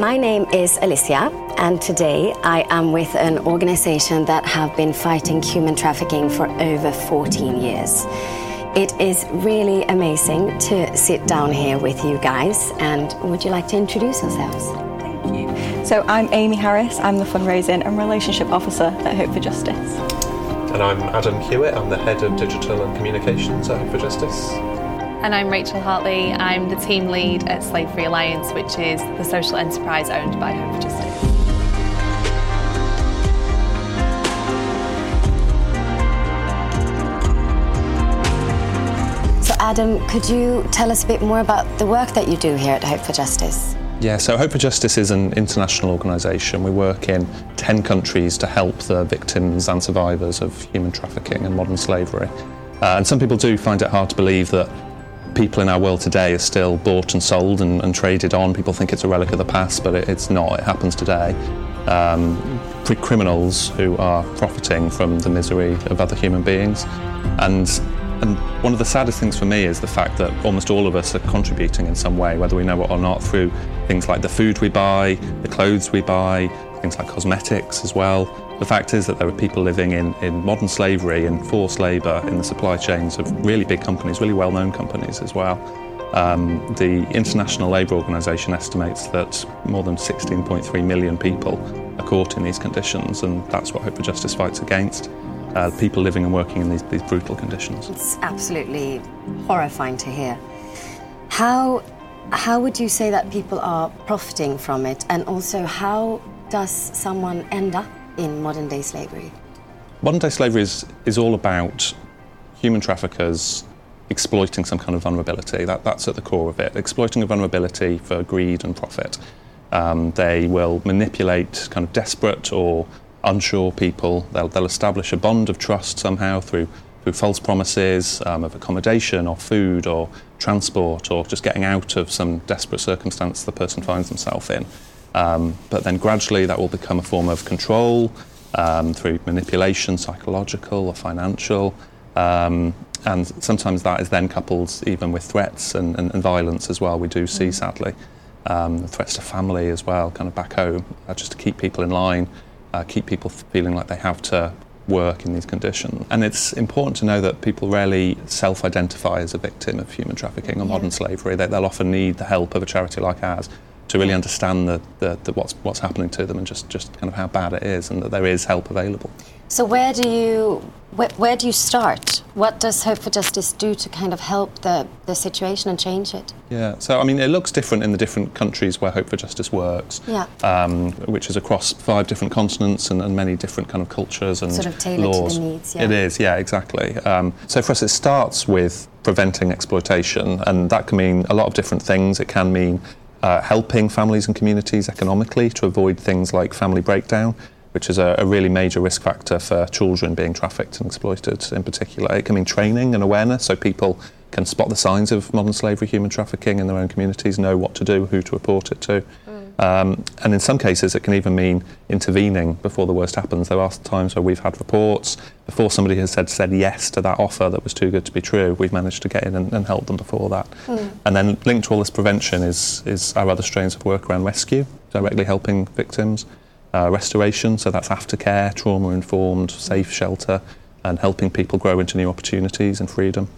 My name is Alicia, and today I am with an organization that have been fighting human trafficking for over 14 years. It is really amazing to sit down here with you guys, and would you like to introduce yourselves? Thank you. So, I'm Amy Harris, I'm the Fundraising and Relationship Officer at Hope for Justice. And I'm Adam Hewitt, I'm the Head of Digital and Communications at Hope for Justice. And I'm Rachel Hartley. I'm the team lead at Slave Free Alliance, which is the social enterprise owned by Hope for Justice. So, Adam, could you tell us a bit more about the work that you do here at Hope for Justice? Yeah, so Hope for Justice is an international organisation. We work in 10 countries to help the victims and survivors of human trafficking and modern slavery. Uh, and some people do find it hard to believe that people in our world today are still bought and sold and, and traded on. People think it's a relic of the past, but it, it's not. It happens today. Um, criminals who are profiting from the misery of other human beings. And, and one of the saddest things for me is the fact that almost all of us are contributing in some way, whether we know it or not, through things like the food we buy, the clothes we buy, things like cosmetics as well. The fact is that there are people living in, in modern slavery and forced labour in the supply chains of really big companies, really well known companies as well. Um, the International Labour Organization estimates that more than 16.3 million people are caught in these conditions, and that's what Hope for Justice fights against. Uh, people living and working in these, these brutal conditions. It's absolutely horrifying to hear. How, how would you say that people are profiting from it, and also how does someone end up in modern day slavery? Modern day slavery is, is all about human traffickers exploiting some kind of vulnerability. That, that's at the core of it. Exploiting a vulnerability for greed and profit. Um, they will manipulate kind of desperate or unsure people. They'll, they'll establish a bond of trust somehow through, through false promises um, of accommodation or food or transport or just getting out of some desperate circumstance the person finds themselves in. Um, but then gradually that will become a form of control um, through manipulation, psychological or financial. Um, and sometimes that is then coupled even with threats and, and, and violence as well. We do see, mm. sadly, um, threats to family as well, kind of back home, uh, just to keep people in line, uh, keep people feeling like they have to work in these conditions. And it's important to know that people rarely self identify as a victim of human trafficking or yeah. modern slavery. They, they'll often need the help of a charity like ours to really understand the, the, the, what's, what's happening to them and just, just kind of how bad it is and that there is help available. So where do you where, where, do you start? What does Hope for Justice do to kind of help the, the situation and change it? Yeah, so I mean, it looks different in the different countries where Hope for Justice works, yeah. um, which is across five different continents and, and, many different kind of cultures and sort of tailored laws. to the needs. Yeah. It is, yeah, exactly. Um, so for us, it starts with preventing exploitation, and that can mean a lot of different things. It can mean uh, helping families and communities economically to avoid things like family breakdown, which is a, a, really major risk factor for children being trafficked and exploited in particular. It can mean training and awareness so people can spot the signs of modern slavery, human trafficking in their own communities, know what to do, who to report it to. Um, and in some cases, it can even mean intervening before the worst happens. There are times where we've had reports before somebody has said said yes to that offer that was too good to be true. We've managed to get in and, and help them before that. Mm. And then linked to all this prevention is is our other strains of work around rescue, directly helping victims, uh, restoration. So that's aftercare, trauma informed, safe shelter, and helping people grow into new opportunities and freedom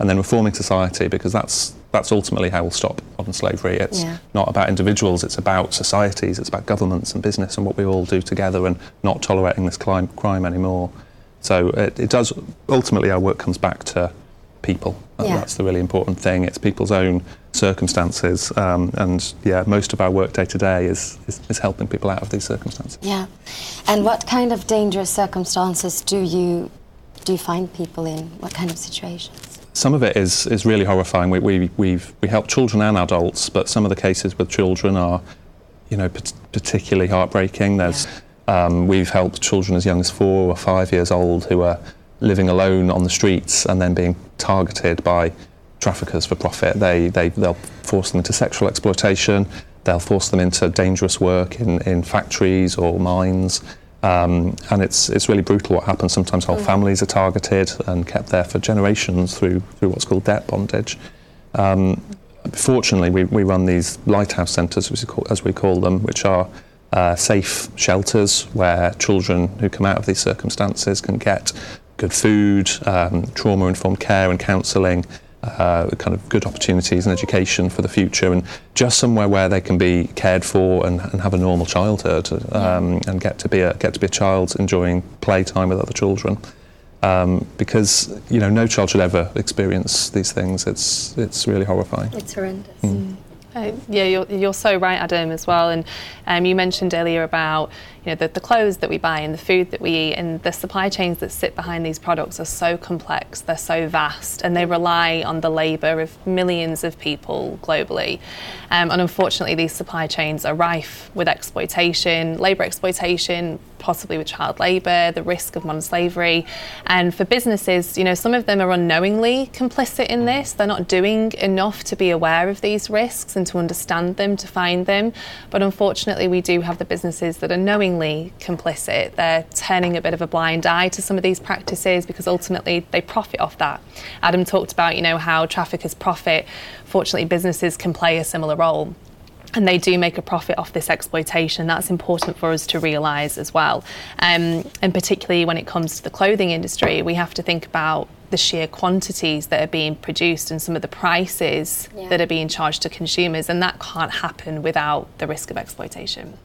and then reforming society because that's that's ultimately how we'll stop modern slavery. It's yeah. not about individuals, it's about societies, it's about governments and business and what we all do together and not tolerating this crime, crime anymore. So it, it, does, ultimately, our work comes back to people. Yeah. That's the really important thing. It's people's own circumstances. Um, and yeah, most of our work day to day is, is, is helping people out of these circumstances. Yeah. And what kind of dangerous circumstances do you, do you find people in? What kind of situations? Some of it is, is really horrifying. We, we, we've, we help children and adults, but some of the cases with children are, you know, particularly heartbreaking. There's, yeah. um, we've helped children as young as four or five years old who are living alone on the streets and then being targeted by traffickers for profit. They, they, they'll force them into sexual exploitation. They'll force them into dangerous work in, in factories or mines. Um, and it's it's really brutal what happens. Sometimes whole mm. families are targeted and kept there for generations through through what's called debt bondage. Um, fortunately, we, we run these lighthouse centres, as we call, as we call them, which are uh, safe shelters where children who come out of these circumstances can get good food, um, trauma informed care and counselling. Uh, kind of good opportunities and education for the future, and just somewhere where they can be cared for and, and have a normal childhood, um, and get to be a get to be a child enjoying playtime with other children. Um, because you know no child should ever experience these things. It's it's really horrifying. It's horrendous. Mm. Uh, yeah, you're, you're so right, Adam, as well. And um, you mentioned earlier about you know the, the clothes that we buy and the food that we eat, and the supply chains that sit behind these products are so complex, they're so vast, and they rely on the labour of millions of people globally. Um, and unfortunately, these supply chains are rife with exploitation, labour exploitation, possibly with child labour, the risk of modern slavery. And for businesses, you know, some of them are unknowingly complicit in this. They're not doing enough to be aware of these risks to understand them, to find them. But unfortunately, we do have the businesses that are knowingly complicit. They're turning a bit of a blind eye to some of these practices because ultimately they profit off that. Adam talked about, you know, how traffickers profit. Fortunately, businesses can play a similar role and they do make a profit off this exploitation. That's important for us to realise as well. Um, and particularly when it comes to the clothing industry, we have to think about the sheer quantities that are being produced and some of the prices yeah. that are being charged to consumers, and that can't happen without the risk of exploitation.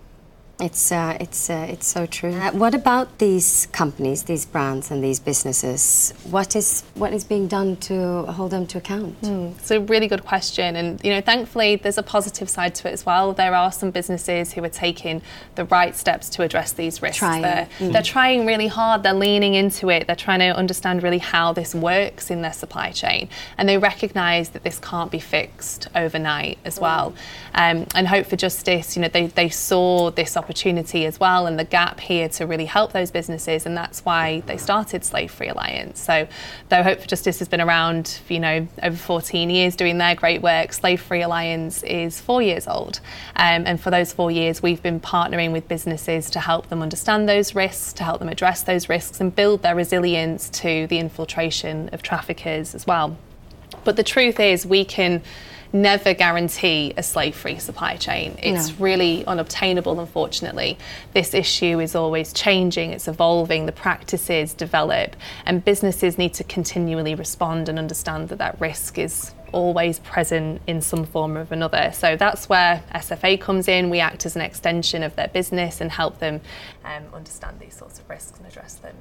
It's uh, it's uh, it's so true. Uh, what about these companies, these brands, and these businesses? What is what is being done to hold them to account? Mm, it's a really good question, and you know, thankfully, there's a positive side to it as well. There are some businesses who are taking the right steps to address these risks. Trying. They're, mm. they're trying really hard. They're leaning into it. They're trying to understand really how this works in their supply chain, and they recognise that this can't be fixed overnight as well. Um, and Hope for Justice, you know, they they saw this opportunity as well and the gap here to really help those businesses, and that's why they started Slave Free Alliance. So, though Hope for Justice has been around, you know, over 14 years doing their great work, Slave Free Alliance is four years old, um, and for those four years, we've been partnering with businesses to help them understand those risks, to help them address those risks, and build their resilience to the infiltration of traffickers as well. But the truth is, we can never guarantee a slave free supply chain. It's no. really unobtainable, unfortunately. This issue is always changing, it's evolving, the practices develop, and businesses need to continually respond and understand that that risk is always present in some form or another. So that's where SFA comes in. We act as an extension of their business and help them um, understand these sorts of risks and address them.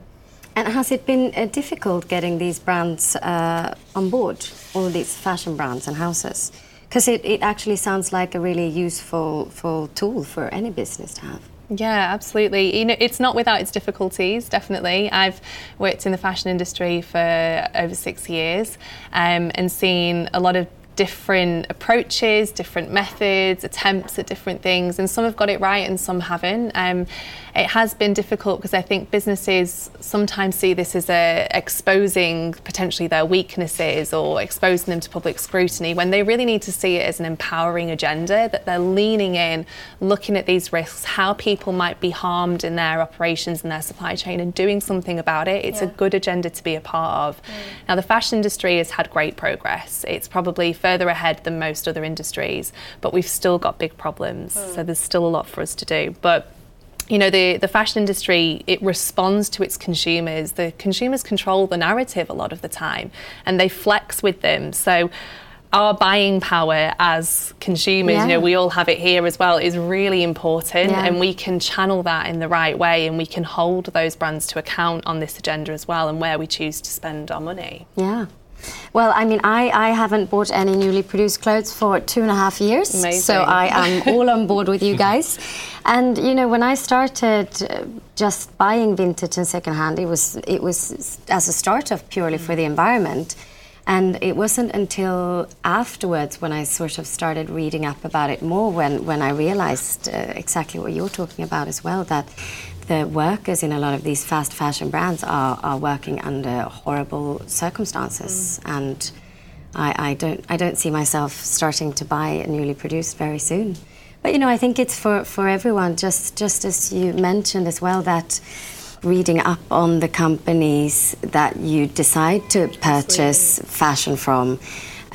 And has it been uh, difficult getting these brands uh, on board, all these fashion brands and houses? Because it, it actually sounds like a really useful full tool for any business to have. Yeah, absolutely. You know, it's not without its difficulties. Definitely, I've worked in the fashion industry for over six years, um, and seen a lot of different approaches, different methods, attempts at different things, and some have got it right and some haven't. Um, it has been difficult because I think businesses sometimes see this as a exposing potentially their weaknesses or exposing them to public scrutiny when they really need to see it as an empowering agenda that they're leaning in, looking at these risks, how people might be harmed in their operations and their supply chain, and doing something about it. It's yeah. a good agenda to be a part of. Mm. Now, the fashion industry has had great progress. It's probably further ahead than most other industries, but we've still got big problems. Mm. So there's still a lot for us to do. But you know the the fashion industry it responds to its consumers the consumers control the narrative a lot of the time and they flex with them so our buying power as consumers, yeah. you know, we all have it here as well, is really important. Yeah. And we can channel that in the right way and we can hold those brands to account on this agenda as well and where we choose to spend our money. Yeah. Well, I mean, I, I haven't bought any newly produced clothes for two and a half years. Amazing. So I am all on board with you guys. And, you know, when I started uh, just buying vintage and secondhand, it was, it was as a startup purely for the environment. And it wasn't until afterwards when I sort of started reading up about it more when, when I realized uh, exactly what you're talking about as well that the workers in a lot of these fast fashion brands are, are working under horrible circumstances mm. and I, I, don't I don't see myself starting to buy a newly produced very soon. But you know, I think it's for, for everyone, just just as you mentioned as well, that reading up on the companies that you decide to purchase fashion from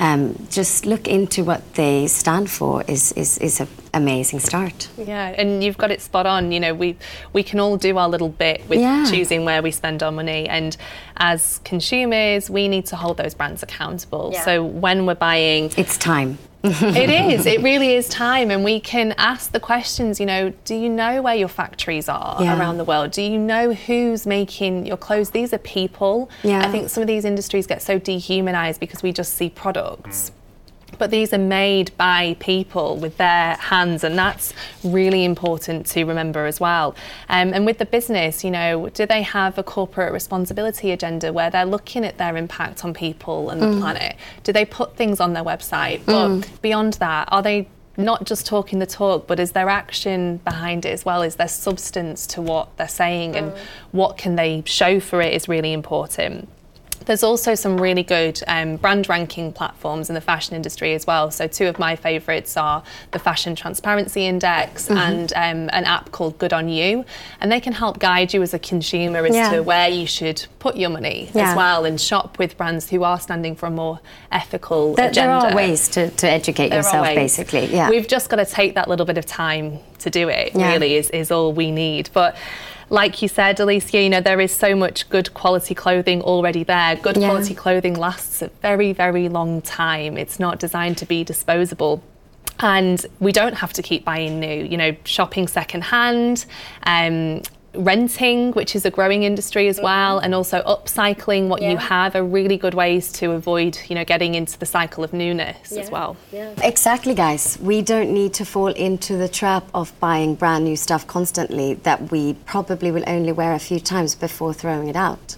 um, just look into what they stand for is is, is an amazing start. Yeah, and you've got it spot on. You know, we we can all do our little bit with Yeah. choosing where we spend our money, and as consumers, we need to hold those brands accountable. Yeah. So when we're buying It's time. it is. It really is time, and we can ask the questions. You know, do you know where your factories are Yeah. around the world? Do you know who's making your clothes? These are people. Yeah. I think some of these industries get so dehumanized because we just see products. But these are made by people with their hands, and that's really important to remember as well. Um, and with the business, you know, do they have a corporate responsibility agenda where they're looking at their impact on people and the planet? Do they put things on their website? But beyond that, are they not just talking the talk, but is there action behind it as well? Is there substance to what they're saying, and what can they show for it is really important. There's also some really good um, brand ranking platforms in the fashion industry as well. So, two of my favourites are the Fashion Transparency Index Mm-hmm. and um, an app called Good on You. And they can help guide you as a consumer as Yeah. to where you should put your money Yeah. as well and shop with brands who are standing for a more ethical There, there are ways to, to educate There yourself, basically. Yeah. We've just got to take that little bit of time to do it, Yeah. really, is, is all we need. But like you said, Alicia, you know, there is so much good quality clothing already there. Good Yeah. quality clothing lasts a very, very long time. It's not designed to be disposable. And we don't have to keep buying new, you know, shopping secondhand, um, renting, which is a growing industry as well, and also upcycling what you have are really good ways to avoid, you know, getting into the cycle of newness as well. Exactly, guys. We don't need to fall into the trap of buying brand new stuff constantly that we probably will only wear a few times before throwing it out.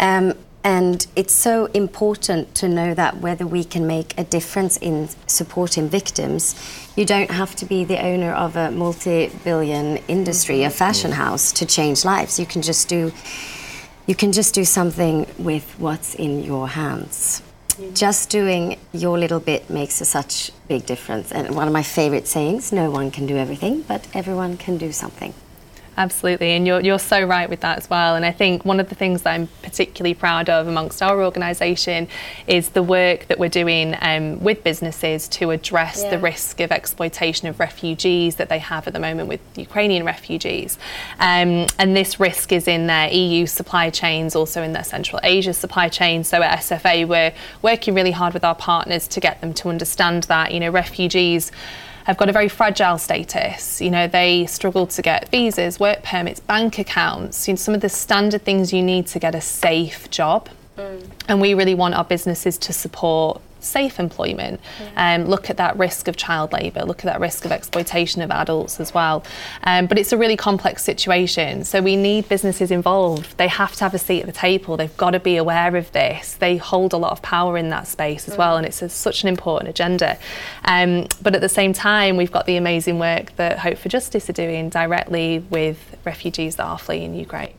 Um, and it's so important to know that whether we can make a difference in supporting victims, you don't have to be the owner of a multi billion industry, a mm-hmm. fashion house, to change lives. You can just do you can just do something with what's in your hands. Just doing your little bit makes a such big difference. And one of my favorite sayings no one can do everything, but everyone can do something. Absolutely, and you're, you're so right with that as well. And I think one of the things that I'm particularly proud of amongst our organisation is the work that we're doing um, with businesses to address the risk of exploitation of refugees that they have at the moment with Ukrainian refugees. Um, and this risk is in their EU supply chains, also in their Central Asia supply chain. So at SFA, we're working really hard with our partners to get them to understand that, you know, refugees have got a very fragile status. You know, they struggle to get visas, work permits, bank accounts, you know, some of the standard things you need to get a safe job. Mm. And we really want our businesses to support safe employment. Um, look at that risk of child labour, look at that risk of exploitation of adults as well. Um, but it's a really complex situation. So we need businesses involved. They have to have a seat at the table. They've got to be aware of this. They hold a lot of power in that space as well. And it's a, such an important agenda. Um, but at the same time, we've got the amazing work that Hope for Justice are doing directly with refugees that are fleeing Ukraine.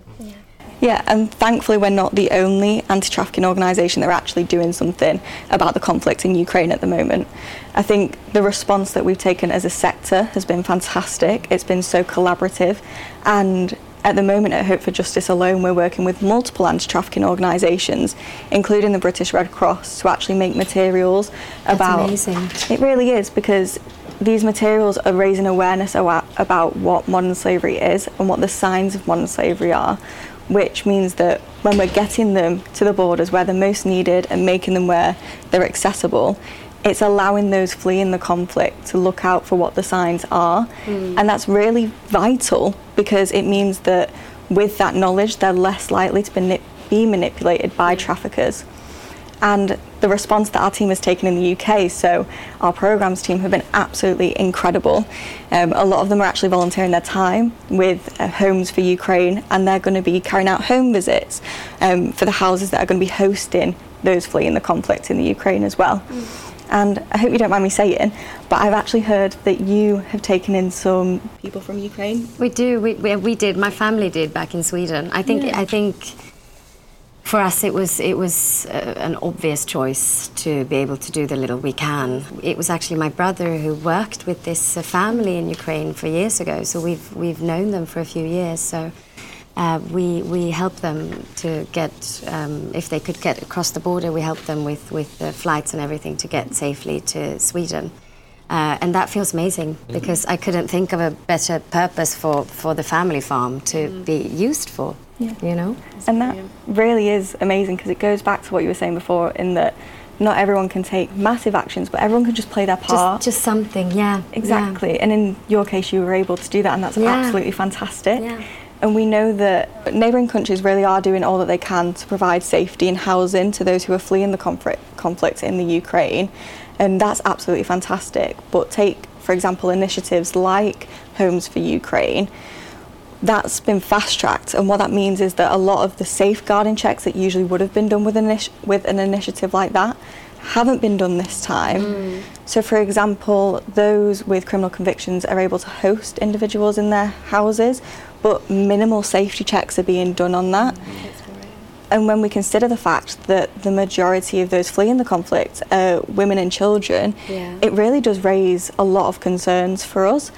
Yeah, and thankfully we're not the only anti-trafficking organisation that are actually doing something about the conflict in Ukraine at the moment. I think the response that we've taken as a sector has been fantastic. It's been so collaborative, and at the moment at Hope for Justice alone, we're working with multiple anti-trafficking organisations, including the British Red Cross, to actually make materials about. amazing. It really is because these materials are raising awareness about what modern slavery is and what the signs of modern slavery are, which means that when we're getting them to the borders where they're most needed and making them where they're accessible, it's allowing those fleeing the conflict to look out for what the signs are. Hmm. And that's really vital because it means that with that knowledge, they're less likely to be, be manipulated by hmm. traffickers and the response that our team has taken in the UK. So our programs team have been absolutely incredible. Um, a lot of them are actually volunteering their time with uh, Homes for Ukraine, and they're going to be carrying out home visits um, for the houses that are going to be hosting those fleeing the conflict in the Ukraine as well. And I hope you don't mind me saying, but I've actually heard that you have taken in some people from Ukraine. We do. We, we, we did. My family did back in Sweden. I think. I think. For us, it was it was uh, an obvious choice to be able to do the little we can. It was actually my brother who worked with this uh, family in Ukraine for years ago, so we've we've known them for a few years. So uh, we, we help them to get, um, if they could get across the border, we help them with, with the flights and everything to get safely to Sweden. Uh, and that feels amazing mm-hmm. because I couldn't think of a better purpose for, for the family farm to mm. be used for. Yeah. You know? And that really is amazing because it goes back to what you were saying before in that not everyone can take massive actions, but everyone can just play their part. Just, just something, yeah. Exactly. Yeah. And in your case, you were able to do that, and that's yeah. absolutely fantastic. Yeah. And we know that neighbouring countries really are doing all that they can to provide safety and housing to those who are fleeing the conflict, conflict in the Ukraine. And that's absolutely fantastic. But take, for example, initiatives like Homes for Ukraine. That's been fast tracked, and what that means is that a lot of the safeguarding checks that usually would have been done with an, with an initiative like that haven't been done this time. Mm. So, for example, those with criminal convictions are able to host individuals in their houses, but minimal safety checks are being done on that. Mm. And when we consider the fact that the majority of those fleeing the conflict are women and children, yeah. it really does raise a lot of concerns for us.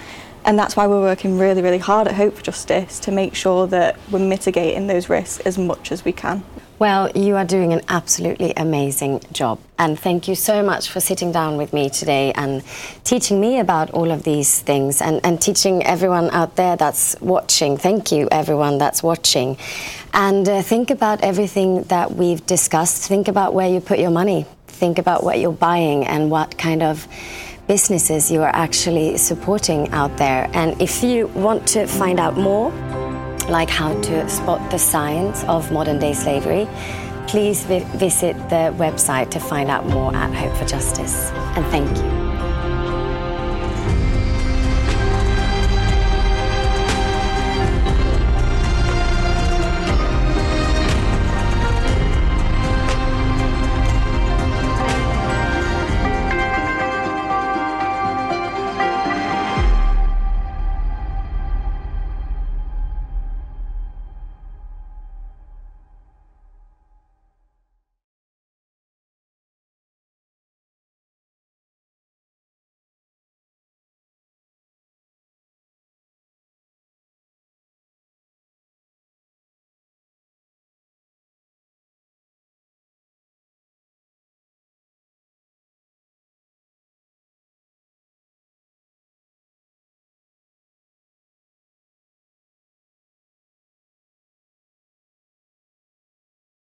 And that's why we're working really, really hard at Hope for Justice to make sure that we're mitigating those risks as much as we can. Well, you are doing an absolutely amazing job. And thank you so much for sitting down with me today and teaching me about all of these things and, and teaching everyone out there that's watching. Thank you, everyone that's watching. And uh, think about everything that we've discussed. Think about where you put your money. Think about what you're buying and what kind of businesses you are actually supporting out there. And if you want to find out more, like how to spot the signs of modern day slavery, please vi- visit the website to find out more at Hope for Justice. And thank you.